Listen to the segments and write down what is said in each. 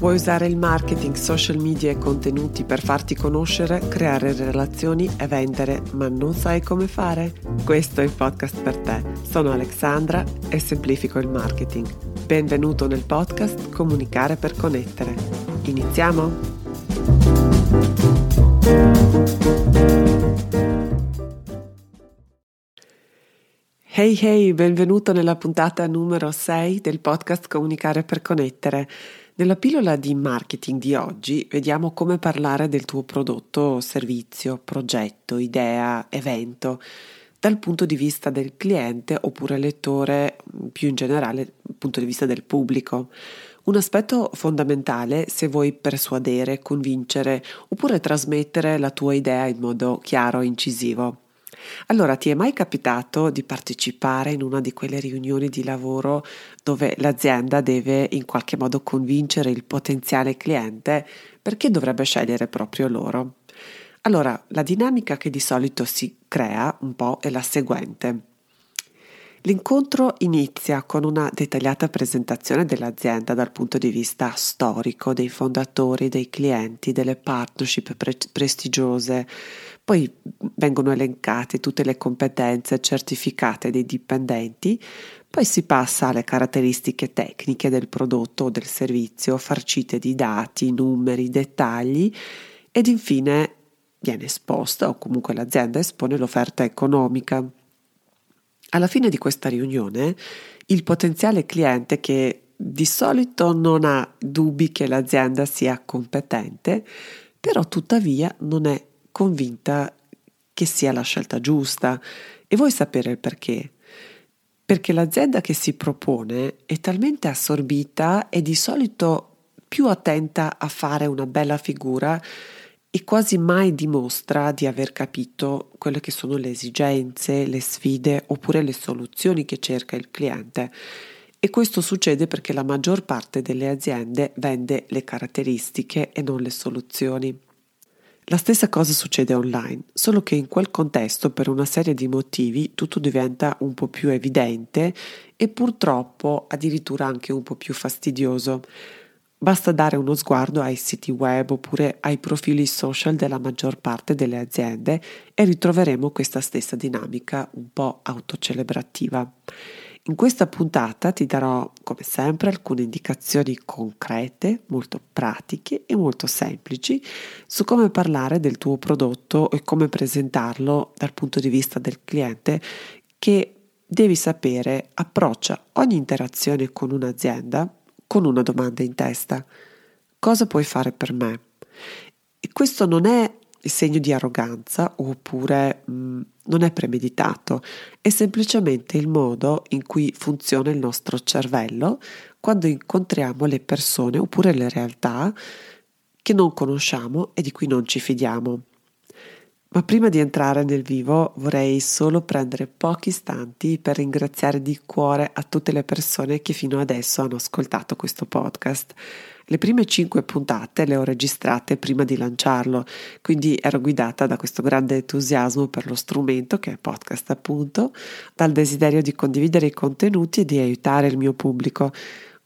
Vuoi usare il marketing, social media e contenuti per farti conoscere, creare relazioni e vendere, ma non sai come fare? Questo è il podcast per te. Sono Alexandra e semplifico il marketing. Benvenuto nel podcast Comunicare per connettere. Iniziamo? Hey hey, benvenuto nella puntata numero 6 del podcast Comunicare per connettere. Nella pillola di marketing di oggi vediamo come parlare del tuo prodotto, servizio, progetto, idea, evento dal punto di vista del cliente oppure lettore, più in generale dal punto di vista del pubblico. Un aspetto fondamentale se vuoi persuadere, convincere oppure trasmettere la tua idea in modo chiaro e incisivo. Allora, ti è mai capitato di partecipare in una di quelle riunioni di lavoro dove l'azienda deve in qualche modo convincere il potenziale cliente perché dovrebbe scegliere proprio loro? Allora, la dinamica che di solito si crea un po' è la seguente. L'incontro inizia con una dettagliata presentazione dell'azienda dal punto di vista storico, dei fondatori, dei clienti, delle partnership pre- prestigiose, poi vengono elencate tutte le competenze certificate dei dipendenti, poi si passa alle caratteristiche tecniche del prodotto o del servizio, farcite di dati, numeri, dettagli ed infine viene esposta o comunque l'azienda espone l'offerta economica. Alla fine di questa riunione il potenziale cliente che di solito non ha dubbi che l'azienda sia competente, però tuttavia non è convinta che sia la scelta giusta e vuoi sapere il perché? Perché l'azienda che si propone è talmente assorbita e di solito più attenta a fare una bella figura e quasi mai dimostra di aver capito quelle che sono le esigenze, le sfide oppure le soluzioni che cerca il cliente. E questo succede perché la maggior parte delle aziende vende le caratteristiche e non le soluzioni. La stessa cosa succede online, solo che in quel contesto per una serie di motivi tutto diventa un po' più evidente e purtroppo addirittura anche un po' più fastidioso. Basta dare uno sguardo ai siti web oppure ai profili social della maggior parte delle aziende e ritroveremo questa stessa dinamica un po' autocelebrativa. In questa puntata ti darò, come sempre, alcune indicazioni concrete, molto pratiche e molto semplici su come parlare del tuo prodotto e come presentarlo dal punto di vista del cliente che devi sapere approccia ogni interazione con un'azienda con una domanda in testa. Cosa puoi fare per me? E questo non è segno di arroganza oppure mh, mm, non è premeditato, è semplicemente il modo in cui funziona il nostro cervello quando incontriamo le persone oppure le realtà che non conosciamo e di cui non ci fidiamo. Ma prima di entrare nel vivo vorrei solo prendere pochi istanti per ringraziare di cuore a tutte le persone che fino adesso hanno ascoltato questo podcast. Le prime cinque puntate le ho registrate prima di lanciarlo, quindi ero guidata da questo grande entusiasmo per lo strumento che è podcast appunto, dal desiderio di condividere i contenuti e di aiutare il mio pubblico,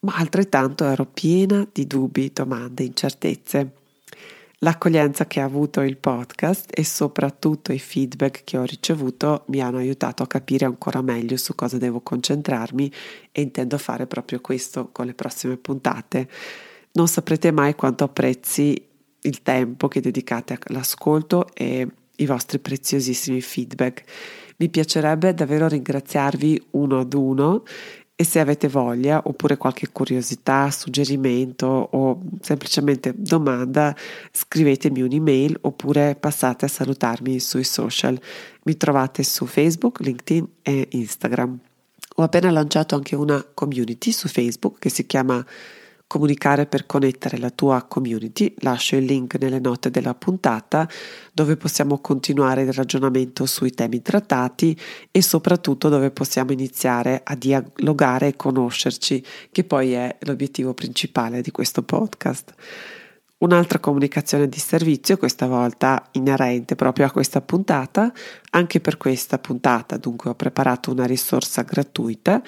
ma altrettanto ero piena di dubbi, domande, incertezze. L'accoglienza che ha avuto il podcast e soprattutto i feedback che ho ricevuto mi hanno aiutato a capire ancora meglio su cosa devo concentrarmi e intendo fare proprio questo con le prossime puntate non saprete mai quanto apprezzi il tempo che dedicate all'ascolto e i vostri preziosissimi feedback. Mi piacerebbe davvero ringraziarvi uno ad uno e se avete voglia oppure qualche curiosità, suggerimento o semplicemente domanda, scrivetemi un'email oppure passate a salutarmi sui social. Mi trovate su Facebook, LinkedIn e Instagram. Ho appena lanciato anche una community su Facebook che si chiama comunicare per connettere la tua community, lascio il link nelle note della puntata dove possiamo continuare il ragionamento sui temi trattati e soprattutto dove possiamo iniziare a dialogare e conoscerci, che poi è l'obiettivo principale di questo podcast. Un'altra comunicazione di servizio, questa volta inerente proprio a questa puntata. Anche per questa puntata dunque ho preparato una risorsa gratuita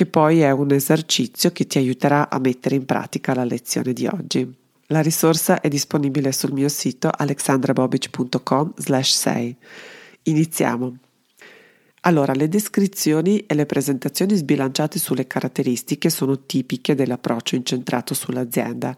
che poi è un esercizio che ti aiuterà a mettere in pratica la lezione di oggi. La risorsa è disponibile sul mio sito alexandrabobic.com 6. Iniziamo. Allora, le descrizioni e le presentazioni sbilanciate sulle caratteristiche sono tipiche dell'approccio incentrato sull'azienda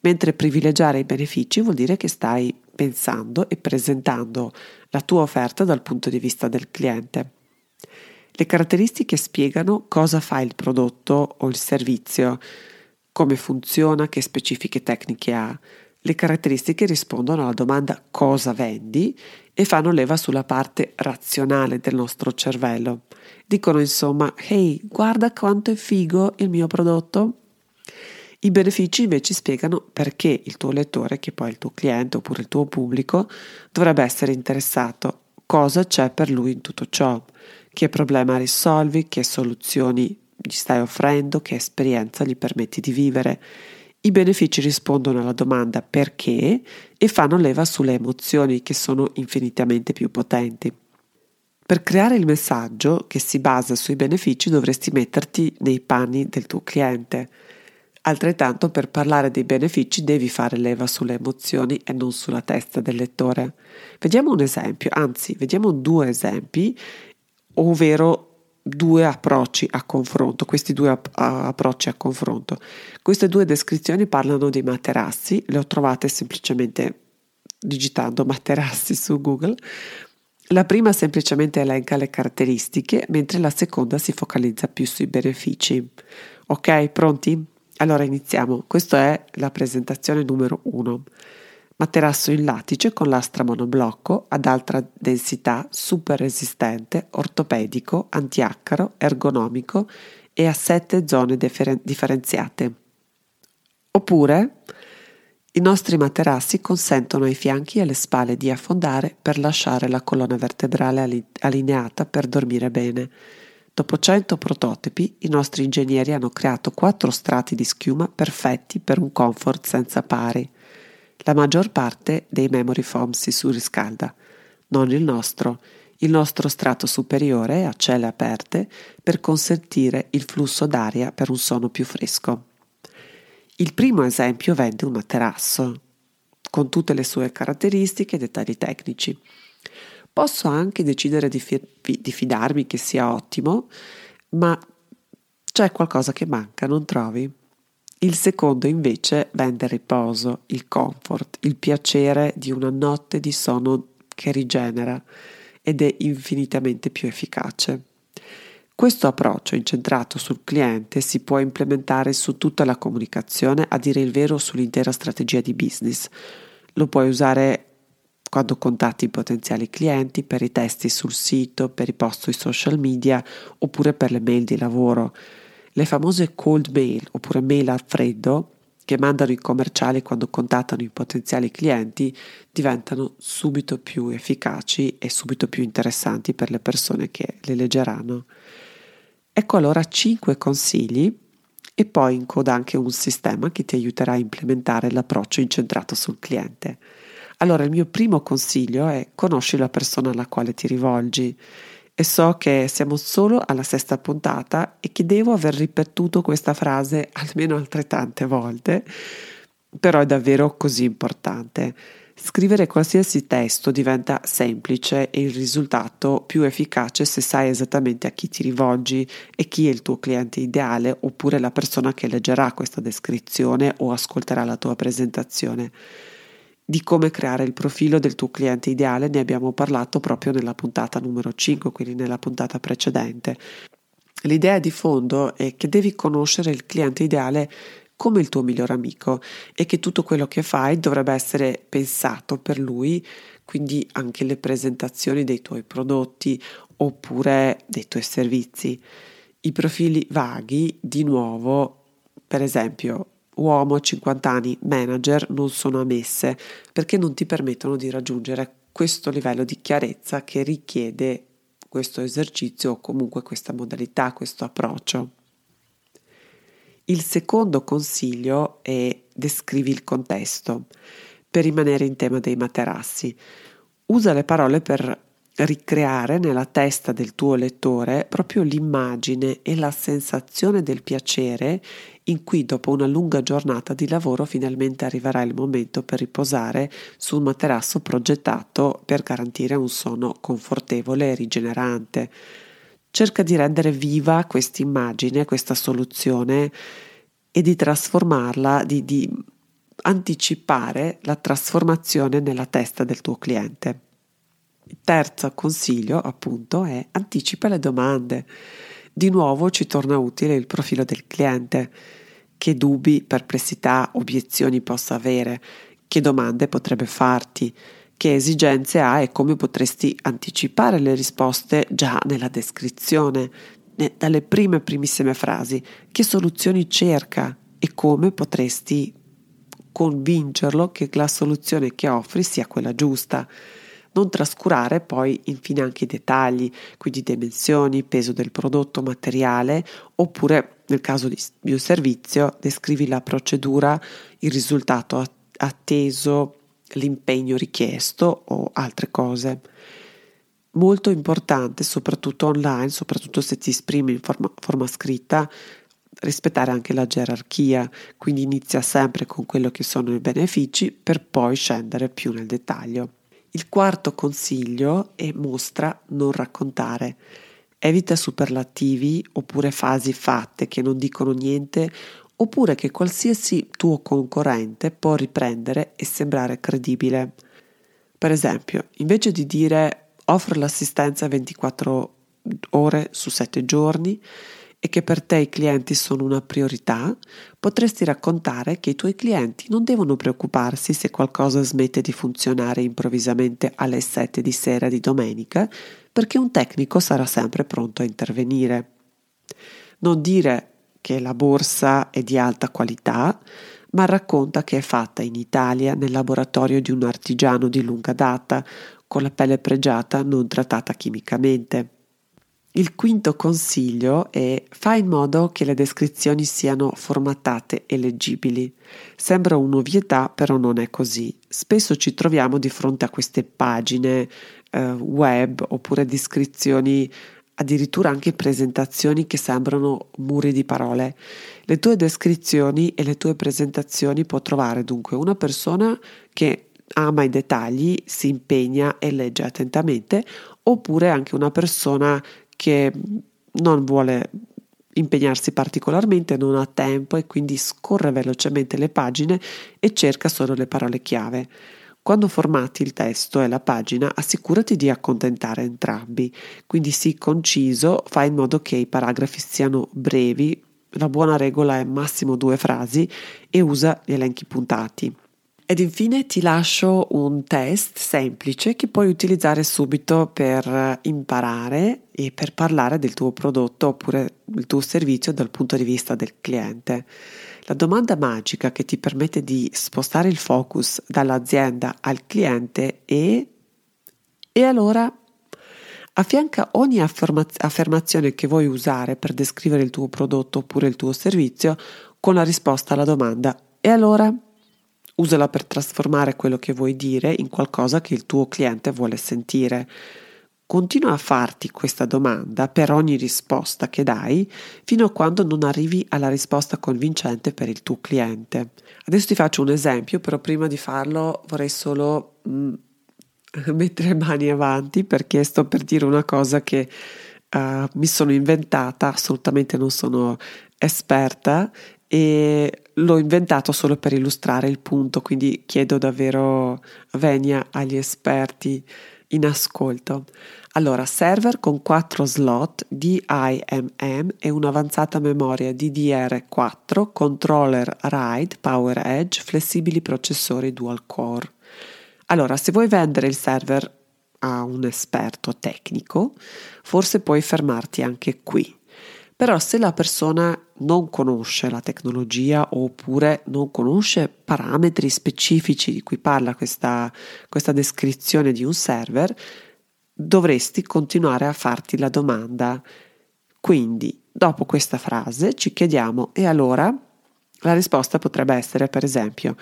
mentre privilegiare i benefici vuol dire che stai pensando e presentando la tua offerta dal punto di vista del cliente. Le caratteristiche spiegano cosa fa il prodotto o il servizio, come funziona, che specifiche tecniche ha. Le caratteristiche rispondono alla domanda cosa vendi e fanno leva sulla parte razionale del nostro cervello. Dicono insomma, hey, guarda quanto è figo il mio prodotto. I benefici invece spiegano perché il tuo lettore, che poi è il tuo cliente oppure il tuo pubblico, dovrebbe essere interessato, cosa c'è per lui in tutto ciò, che problema risolvi, che soluzioni gli stai offrendo, che esperienza gli permetti di vivere. I benefici rispondono alla domanda perché e fanno leva sulle emozioni che sono infinitamente più potenti. Per creare il messaggio che si basa sui benefici dovresti metterti nei panni del tuo cliente. Altrettanto per parlare dei benefici devi fare leva sulle emozioni e non sulla testa del lettore. Vediamo un esempio, anzi vediamo due esempi, ovvero due approcci a confronto, questi due app- approcci a confronto. Queste due descrizioni parlano di materassi, le ho trovate semplicemente digitando materassi su Google. La prima semplicemente elenca le caratteristiche, mentre la seconda si focalizza più sui benefici. Ok, pronti? Allora iniziamo. Questa è la presentazione numero 1. Materasso in latice con lastra monoblocco ad alta densità, super resistente, ortopedico, antiaccaro, ergonomico e a sette zone differen- differenziate. Oppure i nostri materassi consentono ai fianchi e alle spalle di affondare per lasciare la colonna vertebrale allineata per dormire bene. Dopo 100 prototipi, i nostri ingegneri hanno creato quattro strati di schiuma perfetti per un comfort senza pari. La maggior parte dei memory foam si surriscalda, non il nostro. Il nostro strato superiore a celle aperte per consentire il flusso d'aria per un sonno più fresco. Il primo esempio vende un materasso, con tutte le sue caratteristiche e dettagli tecnici posso anche decidere di, fi- di fidarmi che sia ottimo, ma c'è qualcosa che manca, non trovi? Il secondo invece vende riposo, il comfort, il piacere di una notte di sonno che rigenera ed è infinitamente più efficace. Questo approccio incentrato sul cliente si può implementare su tutta la comunicazione, a dire il vero sull'intera strategia di business. Lo puoi usare quando contatti i potenziali clienti, per i testi sul sito, per i post sui social media oppure per le mail di lavoro. Le famose cold mail oppure mail a freddo che mandano i commerciali quando contattano i potenziali clienti diventano subito più efficaci e subito più interessanti per le persone che le leggeranno. Ecco allora 5 consigli e poi in coda anche un sistema che ti aiuterà a implementare l'approccio incentrato sul cliente. Allora il mio primo consiglio è conosci la persona alla quale ti rivolgi e so che siamo solo alla sesta puntata e che devo aver ripetuto questa frase almeno altrettante volte, però è davvero così importante. Scrivere qualsiasi testo diventa semplice e il risultato più efficace se sai esattamente a chi ti rivolgi e chi è il tuo cliente ideale oppure la persona che leggerà questa descrizione o ascolterà la tua presentazione di come creare il profilo del tuo cliente ideale ne abbiamo parlato proprio nella puntata numero 5, quindi nella puntata precedente. L'idea di fondo è che devi conoscere il cliente ideale come il tuo miglior amico e che tutto quello che fai dovrebbe essere pensato per lui, quindi anche le presentazioni dei tuoi prodotti oppure dei tuoi servizi. I profili vaghi, di nuovo, per esempio, uomo 50 anni, manager non sono ammesse perché non ti permettono di raggiungere questo livello di chiarezza che richiede questo esercizio o comunque questa modalità, questo approccio. Il secondo consiglio è descrivi il contesto per rimanere in tema dei materassi. Usa le parole per ricreare nella testa del tuo lettore proprio l'immagine e la sensazione del piacere in cui dopo una lunga giornata di lavoro finalmente arriverà il momento per riposare su un materasso progettato per garantire un sonno confortevole e rigenerante. Cerca di rendere viva questa immagine, questa soluzione e di trasformarla, di, di anticipare la trasformazione nella testa del tuo cliente. Terzo consiglio, appunto, è anticipa le domande. Di nuovo ci torna utile il profilo del cliente. Che dubbi, perplessità, obiezioni possa avere, che domande potrebbe farti, che esigenze ha e come potresti anticipare le risposte già nella descrizione, dalle prime primissime frasi, che soluzioni cerca e come potresti convincerlo che la soluzione che offri sia quella giusta non trascurare poi infine anche i dettagli, quindi dimensioni, peso del prodotto, materiale, oppure nel caso di, un servizio descrivi la procedura, il risultato atteso, l'impegno richiesto o altre cose. Molto importante, soprattutto online, soprattutto se ti esprimi in forma, forma scritta, rispettare anche la gerarchia, quindi inizia sempre con quello che sono i benefici per poi scendere più nel dettaglio. Il quarto consiglio è mostra non raccontare. Evita superlativi oppure fasi fatte che non dicono niente oppure che qualsiasi tuo concorrente può riprendere e sembrare credibile. Per esempio, invece di dire offro l'assistenza 24 ore su 7 giorni, e che per te i clienti sono una priorità, potresti raccontare che i tuoi clienti non devono preoccuparsi se qualcosa smette di funzionare improvvisamente alle 7 di sera di domenica, perché un tecnico sarà sempre pronto a intervenire. Non dire che la borsa è di alta qualità, ma racconta che è fatta in Italia nel laboratorio di un artigiano di lunga data, con la pelle pregiata non trattata chimicamente. Il quinto consiglio è fai in modo che le descrizioni siano formattate e leggibili. Sembra un'ovvietà, però non è così. Spesso ci troviamo di fronte a queste pagine eh, web oppure descrizioni, addirittura anche presentazioni che sembrano muri di parole. Le tue descrizioni e le tue presentazioni può trovare dunque una persona che ama i dettagli, si impegna e legge attentamente, oppure anche una persona che non vuole impegnarsi particolarmente, non ha tempo e quindi scorre velocemente le pagine e cerca solo le parole chiave. Quando formati il testo e la pagina, assicurati di accontentare entrambi, quindi sii conciso, fai in modo che i paragrafi siano brevi, la buona regola è massimo due frasi e usa gli elenchi puntati. Ed infine ti lascio un test semplice che puoi utilizzare subito per imparare e per parlare del tuo prodotto oppure del tuo servizio dal punto di vista del cliente. La domanda magica che ti permette di spostare il focus dall'azienda al cliente è e allora affianca ogni affermazione che vuoi usare per descrivere il tuo prodotto oppure il tuo servizio con la risposta alla domanda e allora? Usala per trasformare quello che vuoi dire in qualcosa che il tuo cliente vuole sentire. Continua a farti questa domanda per ogni risposta che dai fino a quando non arrivi alla risposta convincente per il tuo cliente. Adesso ti faccio un esempio, però prima di farlo vorrei solo mm, mettere mani avanti perché sto per dire una cosa che uh, mi sono inventata, assolutamente non sono esperta e l'ho inventato solo per illustrare il punto, quindi chiedo davvero venia agli esperti in ascolto. Allora, server con 4 slot DIMM e un'avanzata memoria DDR4, controller RAID, Power Edge, flessibili processori dual core. Allora, se vuoi vendere il server a un esperto tecnico, forse puoi fermarti anche qui. Però se la persona non conosce la tecnologia oppure non conosce parametri specifici di cui parla questa, questa descrizione di un server, dovresti continuare a farti la domanda. Quindi Dopo questa frase ci chiediamo e allora? La risposta potrebbe essere per esempio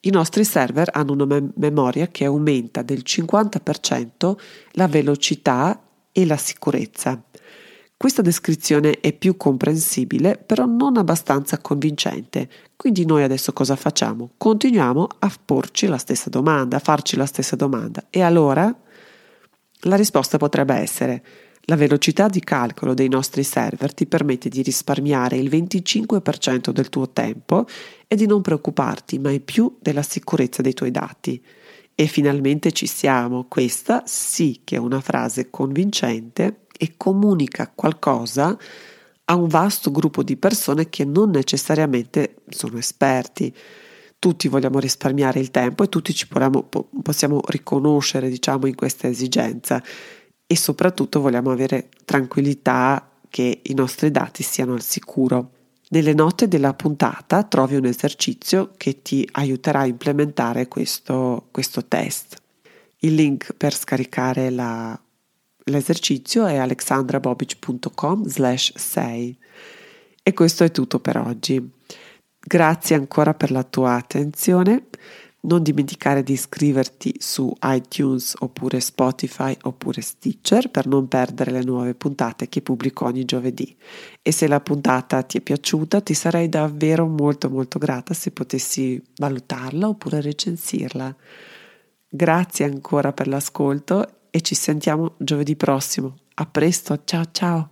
i nostri server hanno una mem- memoria che aumenta del 50% la velocità e la sicurezza. Questa descrizione è più comprensibile, però non abbastanza convincente. Quindi noi adesso cosa facciamo? Continuiamo a porci la stessa domanda, a farci la stessa domanda. E allora la risposta potrebbe essere la velocità di calcolo dei nostri server ti permette di risparmiare il 25% del tuo tempo e di non preoccuparti mai più della sicurezza dei tuoi dati. E finalmente ci siamo, questa sì che è una frase convincente e comunica qualcosa a un vasto gruppo di persone che non necessariamente sono esperti. Tutti vogliamo risparmiare il tempo e tutti ci possiamo, possiamo riconoscere, diciamo, in questa esigenza e soprattutto vogliamo avere tranquillità che i nostri dati siano al sicuro. Nelle note della puntata trovi un esercizio che ti aiuterà a implementare questo, questo test. Il link per scaricare la, l'esercizio è alexandrabobic.com slash 6. E questo è tutto per oggi. Grazie ancora per la tua attenzione. Non dimenticare di iscriverti su iTunes oppure Spotify oppure Stitcher per non perdere le nuove puntate che pubblico ogni giovedì. E se la puntata ti è piaciuta ti sarei davvero molto molto grata se potessi valutarla oppure recensirla. Grazie ancora per l'ascolto e ci sentiamo giovedì prossimo. A presto, ciao ciao!